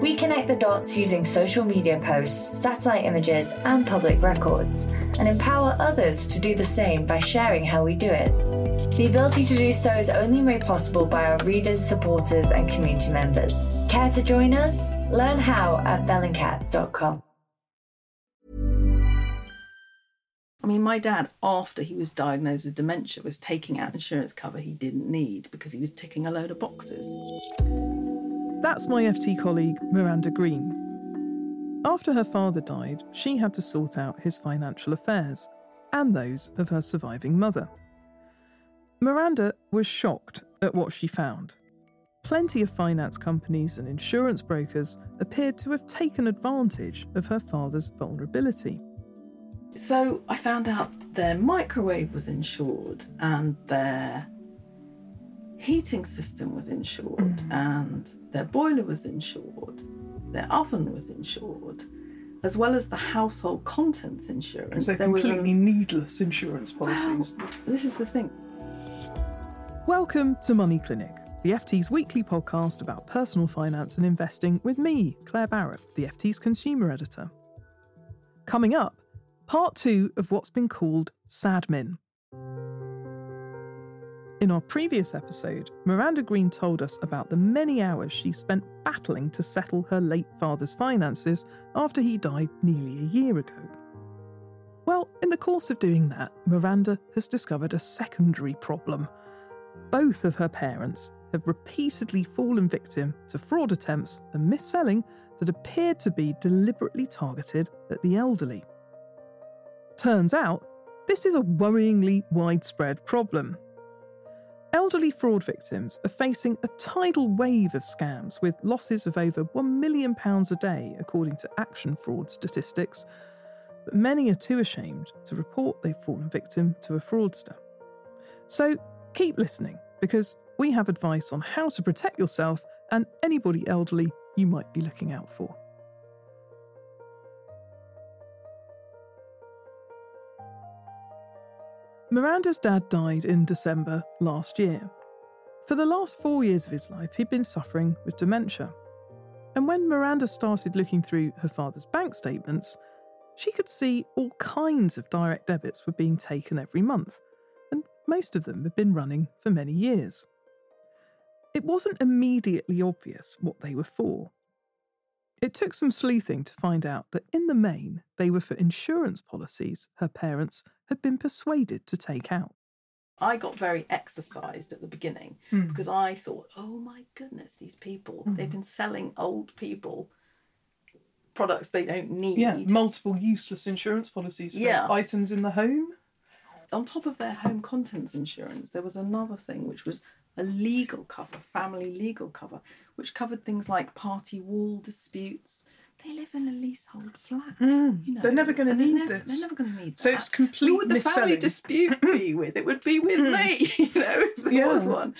We connect the dots using social media posts, satellite images, and public records, and empower others to do the same by sharing how we do it. The ability to do so is only made possible by our readers, supporters, and community members. Care to join us? Learn how at bellingcat.com. I mean, my dad, after he was diagnosed with dementia, was taking out insurance cover he didn't need because he was ticking a load of boxes. That's my FT colleague, Miranda Green. After her father died, she had to sort out his financial affairs and those of her surviving mother. Miranda was shocked at what she found. Plenty of finance companies and insurance brokers appeared to have taken advantage of her father's vulnerability. So I found out their microwave was insured and their heating system was insured Mm. and their boiler was insured, their oven was insured, as well as the household contents insurance. So There was a- completely needless insurance policies. This is the thing. Welcome to Money Clinic, the FT's weekly podcast about personal finance and investing with me, Claer Barrett, the FT's consumer editor. Coming up, part two of what's been called Sadmin. In our previous episode, Miranda Green told us about the many hours she spent battling to settle her late father's finances after he died nearly a year ago. Well, in the course of doing that, Miranda has discovered a secondary problem. Both of her parents have repeatedly fallen victim to fraud attempts and mis-selling that appeared to be deliberately targeted at the elderly. Turns out, this is a worryingly widespread problem. Elderly fraud victims are facing a tidal wave of scams with losses of over £1 million a day, according to Action Fraud statistics, but many are too ashamed to report they've fallen victim to a fraudster. So keep listening because we have advice on how to protect yourself and anybody elderly you might be looking out for. Miranda's dad died in December last year. For the last four years of his life, he'd been suffering with dementia. And when Miranda started looking through her father's bank statements, she could see all kinds of direct debits were being taken every month, and most of them had been running for many years. It wasn't immediately obvious what they were for. It took some sleuthing to find out that in the main, they were for insurance policies her parents had been persuaded to take out. I got very exercised at the beginning Hmm. because I thought, oh my goodness, these people, they've been selling old people products they don't need. Yeah, multiple useless insurance policies for Yeah. items in the home. on top of their home contents insurance, there was another thing which was a legal cover, family legal cover, which covered things like party wall disputes. They live in a leasehold flat. Mm, you know, they're never and they're need this. They're never going to need that. So it's complete Who would the family mis-selling. dispute be with? It would be with me, you know, if there Yeah. was one.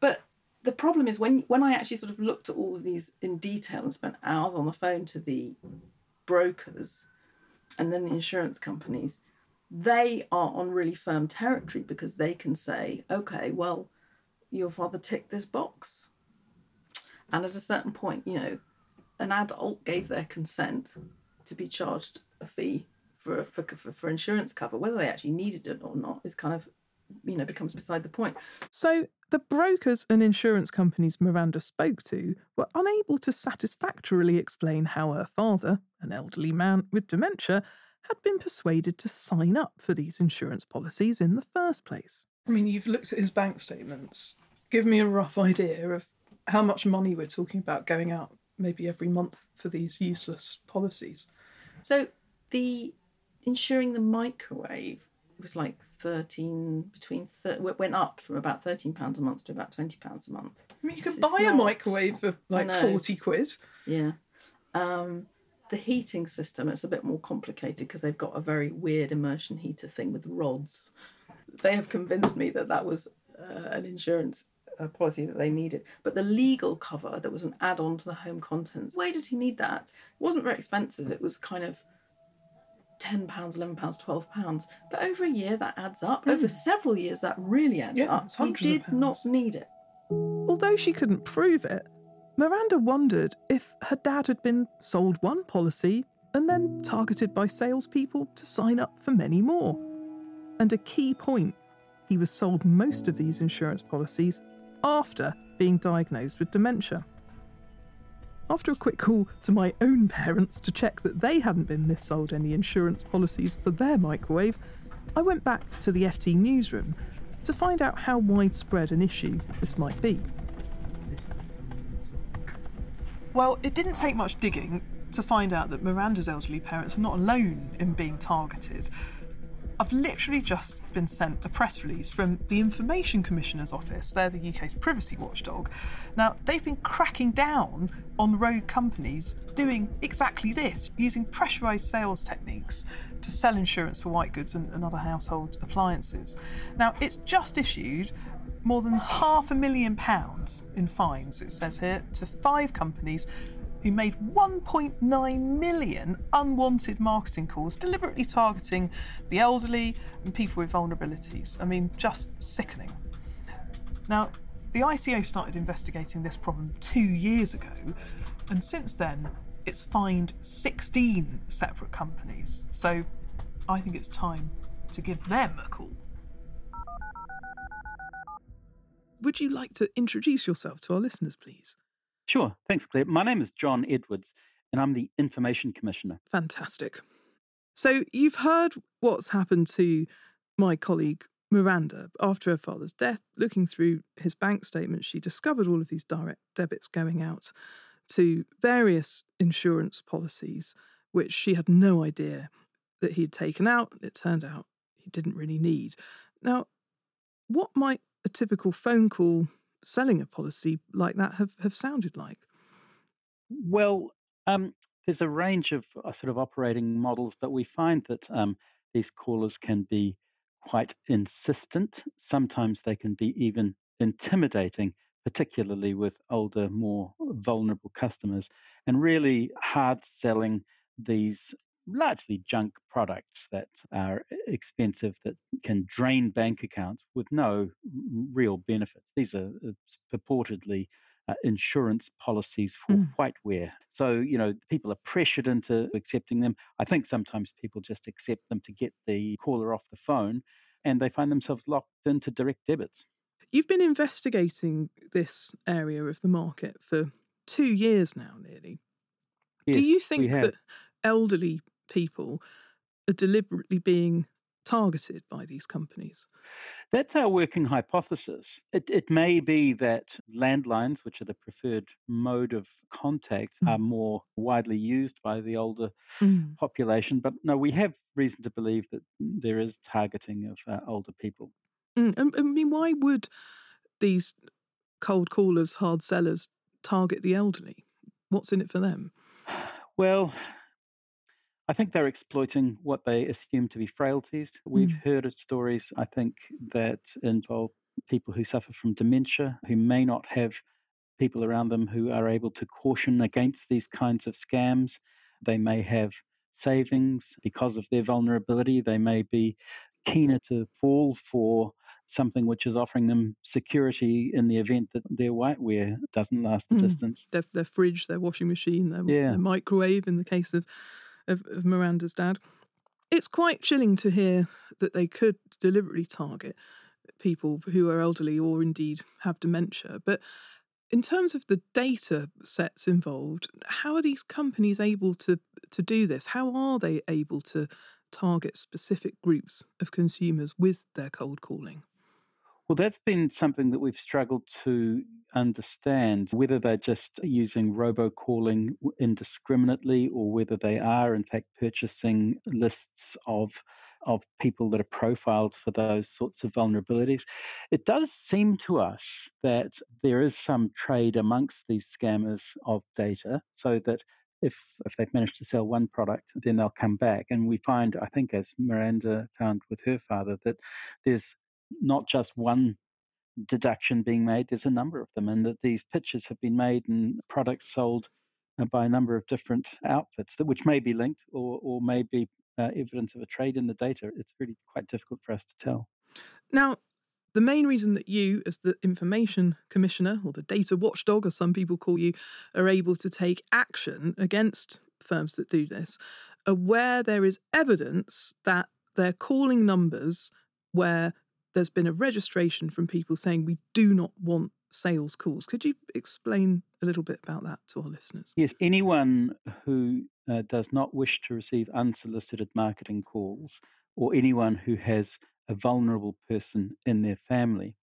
But the problem is when when I actually sort of looked at all of these in detail and spent hours on the phone to the brokers and then the insurance companies, they are on really firm territory because they can say, okay, well, your father ticked this box. And at a certain point, you know, an adult gave their consent to be charged a fee for, for, for, for insurance cover. Whether they actually needed it or not is kind of, you know, becomes beside the point. So the brokers and insurance companies Miranda spoke to were unable to satisfactorily explain how her father, an elderly man with dementia, had been persuaded to sign up for these insurance policies in the first place. I mean, you've looked at his bank statements. Give me a rough idea of how much money we're talking about going out maybe every month for these useless policies. So the insuring the microwave was like 13 between thir- went up from about 13 pounds a month to about 20 pounds a month. I mean, you is buy a microwave for like 40 quid. yeah. Um the heating system it's a bit more complicated because they've got a very weird immersion heater thing with rods. They have convinced me that that was uh, an insurance a policy that they needed. But the legal cover that was an add on to the home contents, why did he need that? It wasn't very expensive. It was kind of £10, £11, £12. But over a year, that adds up. Mm. Over several years, that really adds yeah, up. He did not need it. Although she couldn't prove it, Miranda wondered if her dad had been sold one policy and then targeted by salespeople to sign up for many more. And a key point he was sold most of these insurance policies after being diagnosed with dementia. After a quick call to my own parents to check that they hadn't been missold any insurance policies for their microwave, I went back to the FT newsroom to find out how widespread an issue this might be. Well, it didn't take much digging to find out that Miranda's elderly parents are not alone in being targeted. I've literally just been sent a press release from the Information Commissioner's Office. They're the UK's privacy watchdog. Now, they've been cracking down on rogue companies doing exactly this, using pressurised sales techniques to sell insurance for white goods and, and other household appliances. Now, it's just issued more than half a million pounds in fines, it says here, to five companies who made 1.9 million unwanted marketing calls, deliberately targeting the elderly and people with vulnerabilities. I mean, just sickening. Now, the ICO started investigating this problem two years ago, and since then, it's fined 16 separate companies. So I think it's time to give them a call. Would you like to introduce yourself to our listeners, please? Sure. Thanks, Claer. My name is John Edwards, and I'm the Information Commissioner. Fantastic. So, you've heard what's happened to my colleague Miranda after her father's death. Looking through his bank statements, she discovered all of these direct debits going out to various insurance policies, which she had no idea that he had taken out. It turned out he didn't really need. Now, what might a typical phone call selling a policy like that have, have sounded like? Well, um, there's a range of uh, sort of operating models, but we find that um, these callers can be quite insistent. Sometimes they can be even intimidating, particularly with older, more vulnerable customers, and really hard selling these largely junk products that are expensive that can drain bank accounts with no real benefits. These are uh, purportedly uh, insurance policies for mm. whiteware. So, you know, people are pressured into accepting them. I think sometimes people just accept them to get the caller off the phone and they find themselves locked into direct debits. You've been investigating this area of the market for two years now, nearly. Yes, Do you think that elderly people are deliberately being targeted by these companies? That's our working hypothesis. It, it may be that landlines, which are the preferred mode of contact, mm. are more widely used by the older mm. population. But no, we have reason to believe that there is targeting of uh, older people. Mm. I mean, why would these cold callers, hard sellers target the elderly? What's in it for them? Well, I think they're exploiting what they assume to be frailties. We've mm. heard of stories, I think, that involve people who suffer from dementia, who may not have people around them who are able to caution against these kinds of scams. They may have savings because of their vulnerability. They may be keener to fall for something which is offering them security in the event that their whiteware doesn't last the mm. distance. Their, their, fridge, their washing machine, their, yeah. their microwave, in the case of of, of Miranda's dad. It's quite chilling to hear that they could deliberately target people who are elderly or indeed have dementia. But in terms of the data sets involved, how are these companies able to, to do this? How are they able to target specific groups of consumers with their cold calling? Well, that's been something that we've struggled to understand whether they're just using robocalling indiscriminately or whether they are, in fact, purchasing lists of of people that are profiled for those sorts of vulnerabilities. It does seem to us that there is some trade amongst these scammers of data so that if if they've managed to sell one product, then they'll come back. And we find, I think, as Miranda found with her father, that there's not just one deduction being made. There's a number of them, and that these pitches have been made and products sold uh, by a number of different outfits, that which may be linked or or may be uh, evidence of a trade in the data. It's really quite difficult for us to tell. Now, the main reason that you, as the information commissioner or the data watchdog, as some people call you, are able to take action against firms that do this are where there is evidence that they're calling numbers where there's been a registration from people saying we do not want sales calls. Could you explain a little bit about that to our listeners? Yes, anyone who uh, does not wish to receive unsolicited marketing calls or anyone who has a vulnerable person in their family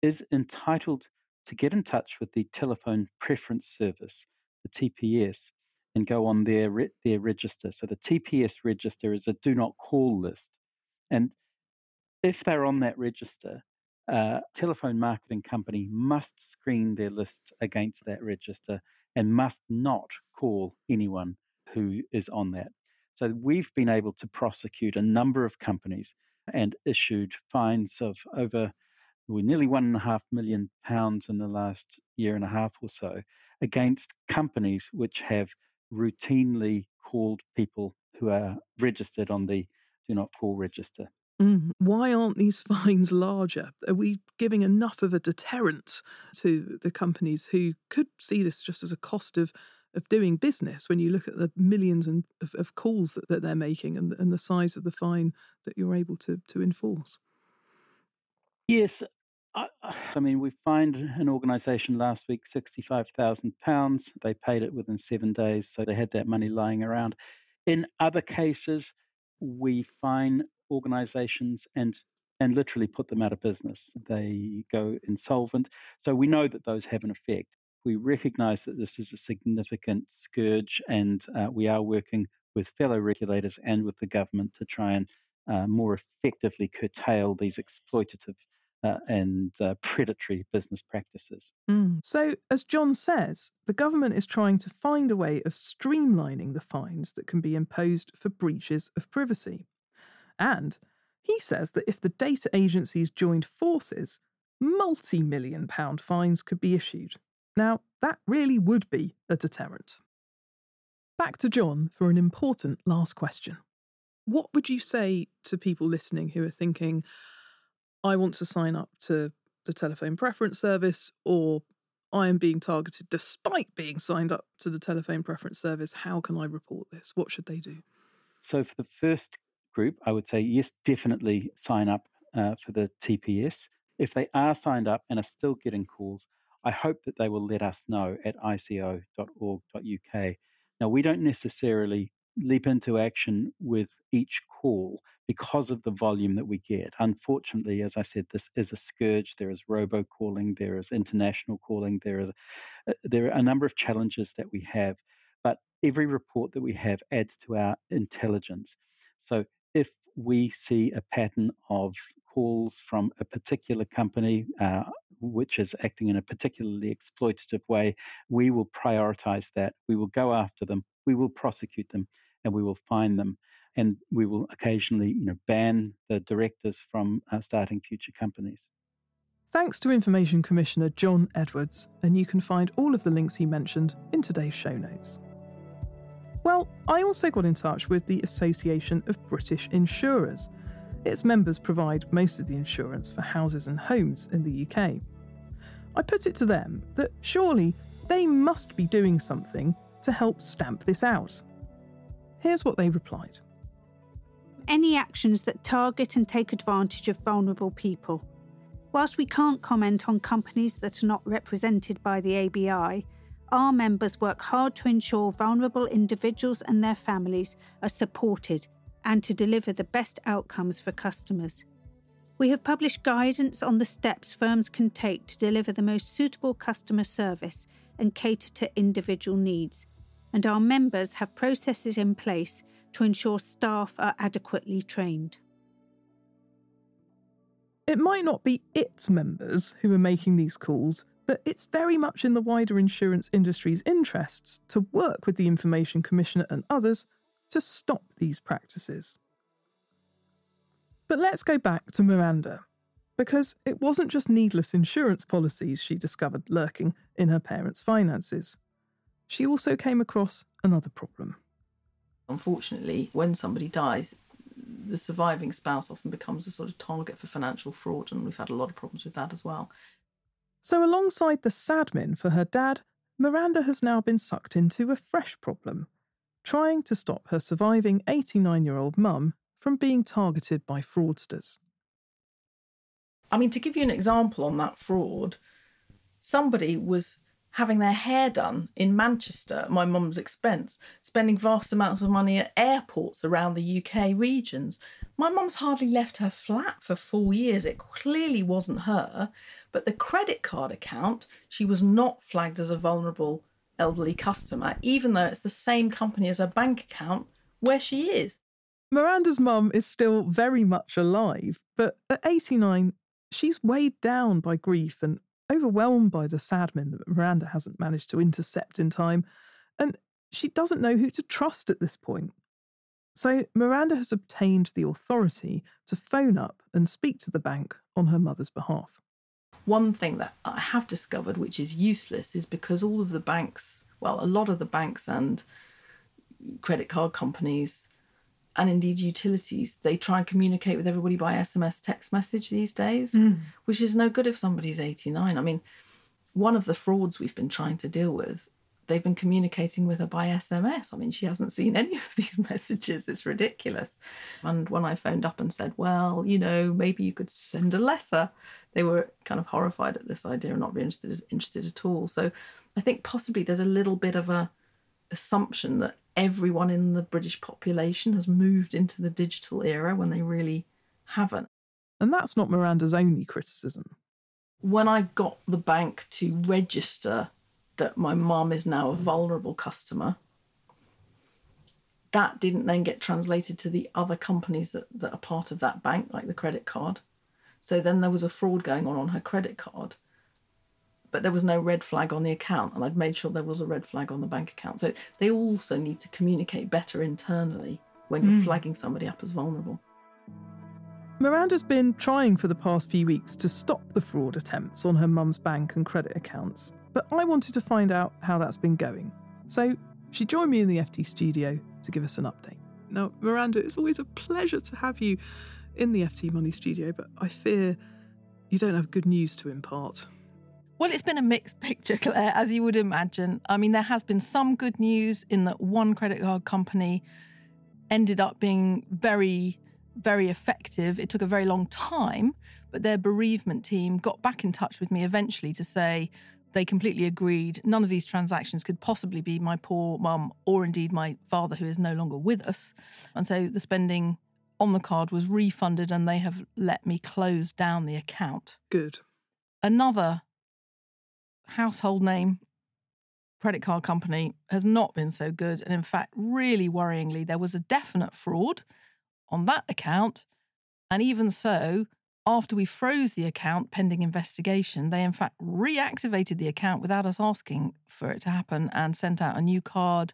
is entitled to get in touch with the telephone preference service, the TPS, and go on their re- their register. So the TPS register is a do not call list, and if they're on that register, a telephone marketing company must screen their list against that register and must not call anyone who is on that. So we've been able to prosecute a number of companies and issued fines of over well, nearly one and a half million pounds in the last year and a half or so against companies which have routinely called people who are registered on the do not call register. Mm. Why aren't these fines larger? Are we giving enough of a deterrent to the companies who could see this just as a cost of of doing business when you look at the millions and of, of calls that, that they're making and, and the size of the fine that you're able to to enforce? Yes, I, I mean we fined an organisation last week sixty five thousand pounds. They paid it within seven days, so they had that money lying around. In other cases, we fine organizations and and literally put them out of business. They go insolvent. So we know that those have an effect. We recognize that this is a significant scourge, and uh, we are working with fellow regulators and with the government to try and uh, more effectively curtail these exploitative uh, and uh, predatory business practices. Mm. So, as John says, the government is trying to find a way of streamlining the fines that can be imposed for breaches of privacy. And he says that if the data agencies joined forces, multi million pound fines could be issued. Now, that really would be a deterrent. Back to John for an important last question. What would you say to people listening who are thinking, I want to sign up to the telephone preference service, or I am being targeted despite being signed up to the telephone preference service? How can I report this? What should they do? So, for the first group, I would say yes, definitely sign up uh, for the TPS. If they are signed up and are still getting calls, I hope that they will let us know at ico.org.uk. Now, we don't necessarily leap into action with each call because of the volume that we get. Unfortunately, as I said, this is a scourge. There is robocalling, there is international calling, there is uh, there are a number of challenges that we have. But every report that we have adds to our intelligence. So if we see a pattern of calls from a particular company uh, which is acting in a particularly exploitative way, we will prioritize that. We will go after them. We will prosecute them and we will find them. And we will occasionally, you know, ban the directors from uh, starting future companies. Thanks to Information Commissioner John Edwards, and you can find all of the links he mentioned in today's show notes. Well, I also got in touch with the Association of British Insurers. Its members provide most of the insurance for houses and homes in the UK. I put it to them that surely they must be doing something to help stamp this out. Here's what they replied Any actions that target and take advantage of vulnerable people. Whilst we can't comment on companies that are not represented by the ABI, our members work hard to ensure vulnerable individuals and their families are supported and to deliver the best outcomes for customers. We have published guidance on the steps firms can take to deliver the most suitable customer service and cater to individual needs, and our members have processes in place to ensure staff are adequately trained. It might not be its members who are making these calls, but it's very much in the wider insurance industry's interests to work with the Information Commissioner and others to stop these practices. But let's go back to Miranda. Because it wasn't just needless insurance policies she discovered lurking in her parents' finances. She also came across another problem. Unfortunately, when somebody dies, the surviving spouse often becomes a sort of target for financial fraud, and we've had a lot of problems with that as well. So, alongside the sadmin for her dad, Miranda has now been sucked into a fresh problem trying to stop her surviving 89 year old mum from being targeted by fraudsters. I mean, to give you an example on that fraud, somebody was having their hair done in Manchester at my mum's expense, spending vast amounts of money at airports around the UK regions. My mum's hardly left her flat for four years. It clearly wasn't her. But the credit card account, she was not flagged as a vulnerable elderly customer, even though it's the same company as her bank account where she is. Miranda's mum is still very much alive, but at 89, she's weighed down by grief and overwhelmed by the sadmin that Miranda hasn't managed to intercept in time, and she doesn't know who to trust at this point. So Miranda has obtained the authority to phone up and speak to the bank on her mother's behalf. One thing that I have discovered, which is useless, is because all of the banks, well, a lot of the banks and credit card companies and indeed utilities, they try and communicate with everybody by SMS text message these days, mm. which is no good if somebody's 89. I mean, one of the frauds we've been trying to deal with, they've been communicating with her by SMS. I mean, she hasn't seen any of these messages. It's ridiculous. And when I phoned up and said, well, you know, maybe you could send a letter, they were kind of horrified at this idea and not very interested, interested at all. So I think possibly there's a little bit of a assumption that everyone in the British population has moved into the digital era when they really haven't. And that's not Miranda's only criticism. When I got the bank to register that my mum is now a vulnerable customer, that didn't then get translated to the other companies that, that are part of that bank, like the credit card. So then there was a fraud going on on her credit card but there was no red flag on the account, and I'd made sure there was a red flag on the bank account. So they also need to communicate better internally when you're mm. flagging somebody up as vulnerable. Miranda's been trying for the past few weeks to stop the fraud attempts on her mum's bank and credit accounts, but I wanted to find out how that's been going. So she joined me in the FT studio to give us an update. Now, Miranda, it's always a pleasure to have you in the FT Money studio, but I fear you don't have good news to impart. Well, it's been a mixed picture, Claer, as you would imagine. I mean, there has been some good news in that one credit card company ended up being very, very effective. It took a very long time, but their bereavement team got back in touch with me eventually to say they completely agreed none of these transactions could possibly be my poor mum or indeed my father, who is no longer with us. And so the spending on the card was refunded and they have let me close down the account. Good. Another household name credit card company has not been so good. And in fact, really worryingly, there was a definite fraud on that account. And even so, after we froze the account pending investigation, they in fact reactivated the account without us asking for it to happen and sent out a new card,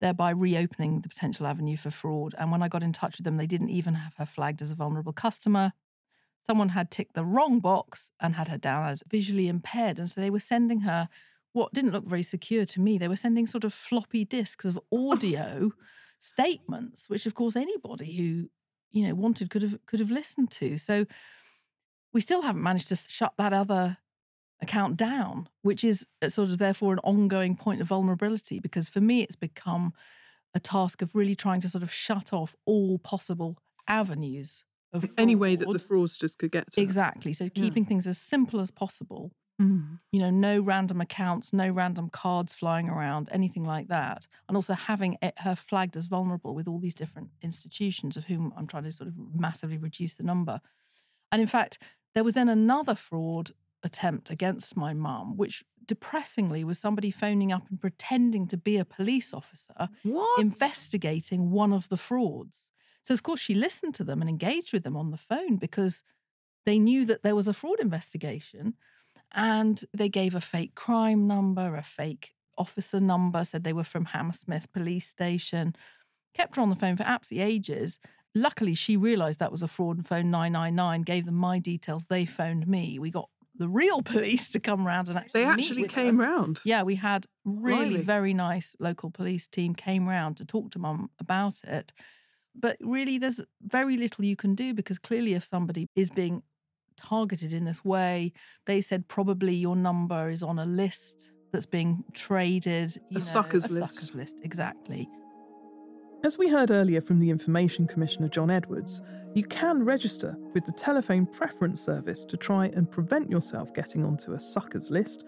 thereby reopening the potential avenue for fraud. And when I got in touch with them, they didn't even have her flagged as a vulnerable customer someone had ticked the wrong box and had her down as visually impaired. And so they were sending her what didn't look very secure to me. They were sending sort of floppy disks of audio statements, which of course anybody who, you know, wanted could have could have listened to. So we still haven't managed to shut that other account down, which is sort of therefore an ongoing point of vulnerability. Because for me, it's become a task of really trying to sort of shut off all possible avenues of any way that the fraudsters could get to exactly so keeping yeah. things as simple as possible mm. you know no random accounts no random cards flying around anything like that and also having it, her flagged as vulnerable with all these different institutions of whom i'm trying to sort of massively reduce the number and in fact there was then another fraud attempt against my mum which depressingly was somebody phoning up and pretending to be a police officer what? investigating one of the frauds so, of course, she listened to them and engaged with them on the phone because they knew that there was a fraud investigation. And they gave a fake crime number, a fake officer number, said they were from Hammersmith Police Station, kept her on the phone for absolutely ages. Luckily, she realised that was a fraud and phoned 999, gave them my details. They phoned me. We got the real police to come round and actually They actually came us. round. Yeah, we had really very nice local police team came round to talk to mum about it. But really, there's very little you can do because clearly, if somebody is being targeted in this way, they said probably your number is on a list that's being traded. you know, suckers a list. Suckers list, exactly. As we heard earlier from the Information Commissioner John Edwards, you can register with the Telephone Preference Service to try and prevent yourself getting onto a suckers list.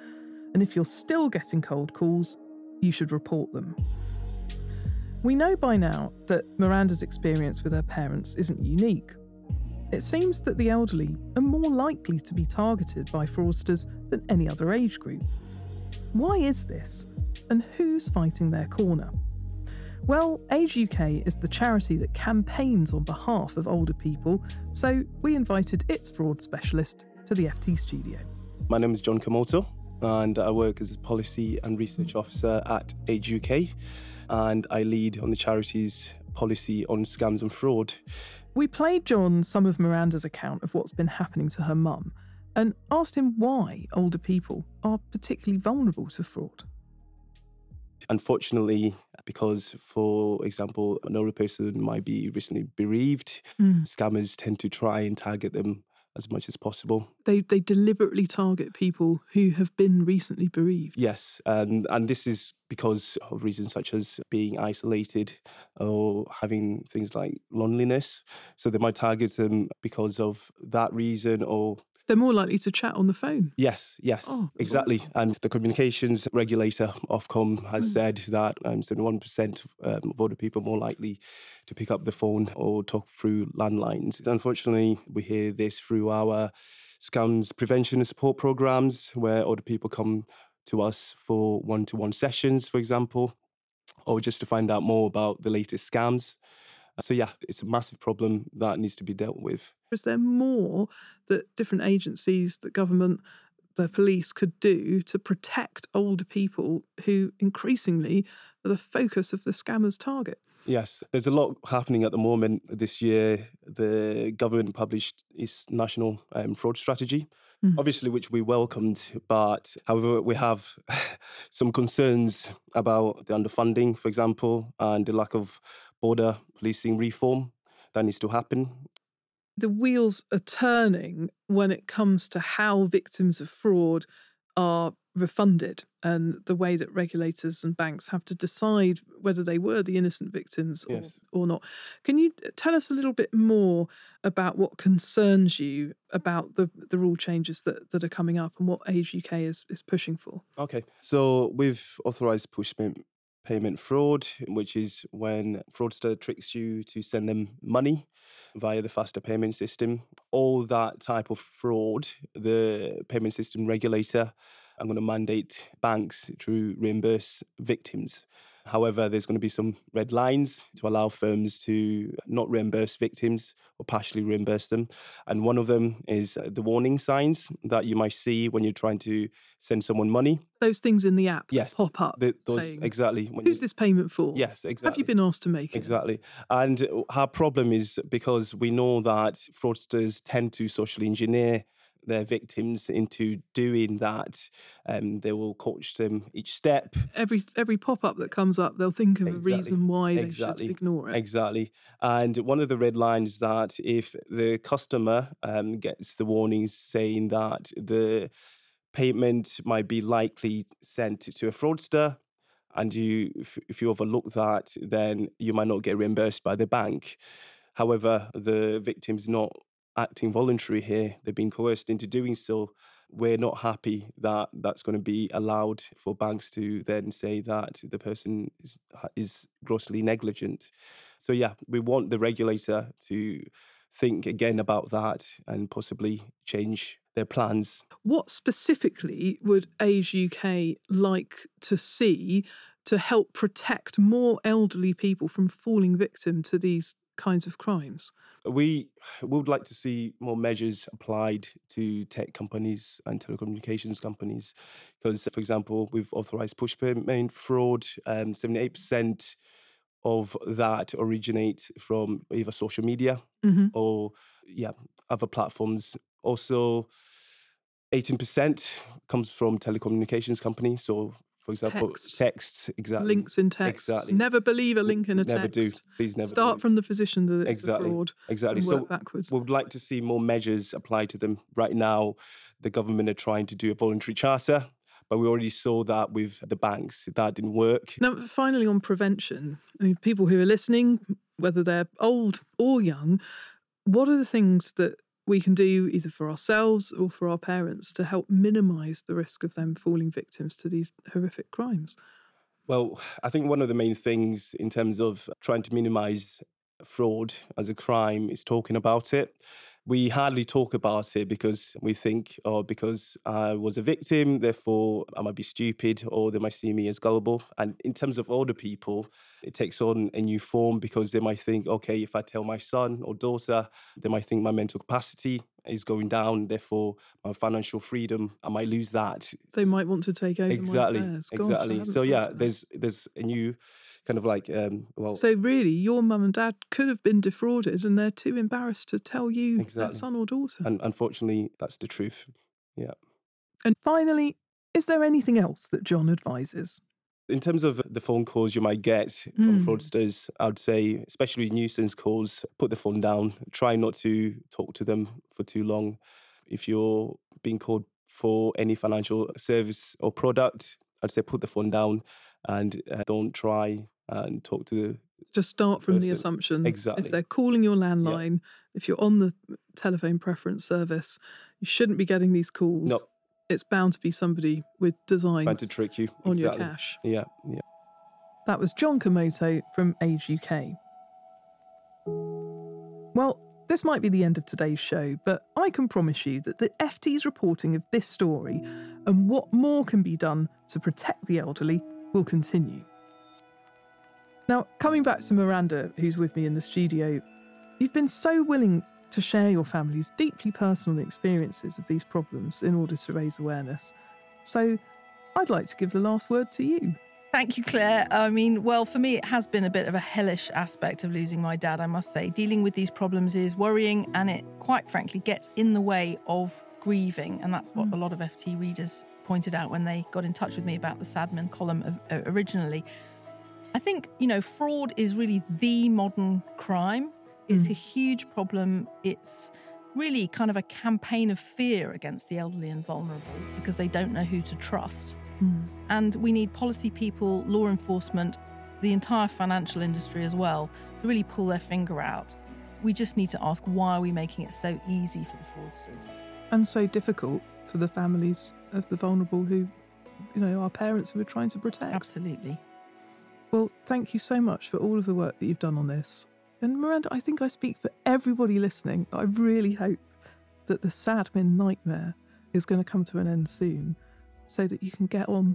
And if you're still getting cold calls, you should report them. We know by now that Miranda's experience with her parents isn't unique. It seems that the elderly are more likely to be targeted by fraudsters than any other age group. Why is this? And who's fighting their corner? Well, Age UK is the charity that campaigns on behalf of older people, so we invited its fraud specialist to the FT studio. My name is John Kamoto, and I work as a policy and research officer at Age UK, and I lead on the charity's policy on scams and fraud. We played John some of Miranda's account of what's been happening to her mum and asked him why older people are particularly vulnerable to fraud. Unfortunately, because, for example, an older person might be recently bereaved, Mm. scammers tend to try and target them as much as possible. They, they deliberately target people who have been recently bereaved. Yes, and and this is because of reasons such as being isolated or having things like loneliness. So they might target them because of that reason or They're more likely to chat on the phone. Yes, yes, Oh, exactly. And the communications regulator, Ofcom, has Mm. said that um, 71% um, of older people are more likely to pick up the phone or talk through landlines. Unfortunately, we hear this through our scams prevention and support programs, where older people come to us for one to one sessions, for example, or just to find out more about the latest scams. So, yeah, it's a massive problem that needs to be dealt with. Is there more that different agencies, the government, the police could do to protect older people who increasingly are the focus of the scammers' target? Yes, there's a lot happening at the moment. This year, the government published its national um, fraud strategy, Mm. obviously, which we welcomed. But however, we have some concerns about the underfunding, for example, and the lack of border policing reform that needs to happen. The wheels are turning when it comes to how victims of fraud are refunded and the way that regulators and banks have to decide whether they were the innocent victims or, Yes. or not. Can you uh, tell us a little bit more about what concerns you about the, the rule changes that, that are coming up and what Age UK is, is pushing for? Okay. So we've authorized push payment, payment fraud, which is when fraudster tricks you to send them money via the faster payment system. All that type of fraud, the payment system regulator, I'm going to mandate banks to reimburse victims. However, there's going to be some red lines to allow firms to not reimburse victims or partially reimburse them. And one of them is uh, the warning signs that you might see when you're trying to send someone money. Those things in the app Yes, pop up the- those saying, exactly. when who's this payment for? Yes, exactly. Have you been asked to make it? Exactly. And our problem is because we know that fraudsters tend to socially engineer their victims into doing that. Um, they will coach them each step. Every every pop up that comes up, they'll think of Exactly, a reason why they exactly, should ignore it. Exactly. And one of the red lines is that if the customer um, gets the warnings saying that the payment might be likely sent to a fraudster, and you if, if you overlook that, then you might not get reimbursed by the bank. However, the victim's not acting voluntary here; they've been coerced into doing so. We're not happy that that's going to be allowed for banks to then say that the person is is grossly negligent. So yeah, we want the regulator to think again about that and possibly change their plans. What specifically would Age UK like to see to help protect more elderly people from falling victim to these kinds of crimes? We would like to see more measures applied to tech companies and telecommunications companies, because, for example, we've authorised push payment fraud. Um, Seventy-eight percent of that originate from either social media Mhm. or yeah other platforms. Also, eighteen percent comes from telecommunications companies. So, for example, Texts. texts exactly Links in texts. Exactly. Never believe a link in a never text. Never do. Please never Start do. from the position that it's Exactly. a fraud exactly. So work backwards. we would like to see more measures applied to them. Right now, the government are trying to do a voluntary charter, but we already saw that with the banks. That didn't work. Now, finally, on prevention, I mean, people who are listening, whether they're old or young, what are the things that we can do either for ourselves or for our parents to help minimise the risk of them falling victims to these horrific crimes? Well, I think one of the main things in terms of trying to minimize fraud as a crime is talking about it. We hardly talk about it because we think, oh, because I was a victim, therefore I might be stupid or they might see me as gullible. And in terms of older people, it takes on a new form because they might think, okay, if I tell my son or daughter, they might think my mental capacity is going down, therefore my financial freedom, I might lose that. They might want to take over exactly, my affairs. Gosh, exactly. So yeah, there's there's a new kind of like um well So really, your mum and dad could have been defrauded, and they're too embarrassed to tell you, Exactly. son or daughter. and unfortunately that's the truth. Yeah. And finally, is there anything else that John advises? In terms of the phone calls you might get Mm. from fraudsters, I would say, especially nuisance calls, put the phone down. Try not to talk to them for too long. If you're being called for any financial service or product, I'd say put the phone down and uh, don't try and talk to the Just start from the assumption Exactly. if they're calling your landline, if you're on the telephone preference service, you shouldn't be getting these calls. No. It's bound to be somebody with designs to trick you on your cash. Yeah, yeah. That was John Komoto from Age UK. Well, this might be the end of today's show, but I can promise you that the FT's reporting of this story and what more can be done to protect the elderly will continue. Now, coming back to Miranda, who's with me in the studio, you've been so willing to share your family's deeply personal experiences of these problems in order to raise awareness. So, I'd like to give the last word to you. Thank you, Claer. I mean, well, for me, it has been a bit of a hellish aspect of losing my dad, I must say. Dealing with these problems is worrying and it, quite frankly, gets in the way of grieving. And that's what mm. a lot of FT readers pointed out when they got in touch with me about the Sadmin column of, originally. I think, you know, fraud is really the modern crime. It's mm. a huge problem. It's really kind of a campaign of fear against the elderly and vulnerable because they don't know who to trust. Mm. And we need policy people, law enforcement, the entire financial industry as well to really pull their finger out. We just need to ask why are we making it so easy for the fraudsters? and so difficult for the families of the vulnerable who, you know, our parents who we're trying to protect. Absolutely. Well, thank you so much for all of the work that you've done on this. And Miranda, I think I speak for everybody listening. I really hope that the Sadmin nightmare is going to come to an end soon so that you can get on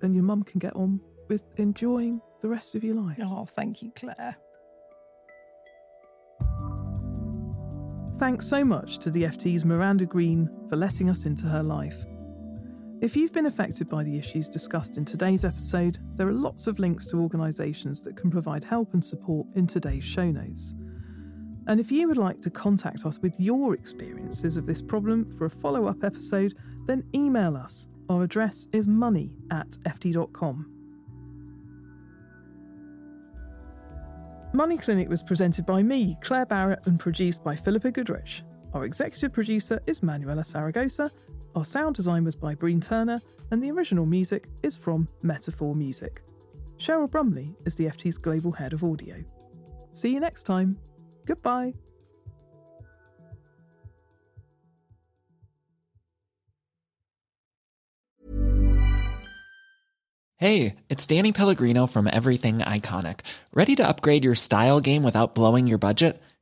and your mum can get on with enjoying the rest of your life. Oh, thank you, Claer. Thanks so much to the FT's Miranda Green for letting us into her life. If you've been affected by the issues discussed in today's episode, there are lots of links to organisations that can provide help and support in today's show notes. And if you would like to contact us with your experiences of this problem for a follow up episode, then email us. Our address is money at ft.com. Money Clinic was presented by me, Claer Barrett, and produced by Philippa Goodrich. Our executive producer is Manuela Saragosa. Our sound design was by Breen Turner, and the original music is from Metaphor Music. Cheryl Brumley is the FT's global head of audio. See you next time. Goodbye. Hey, it's Danny Pellegrino from Everything Iconic. Ready to upgrade your style game without blowing your budget?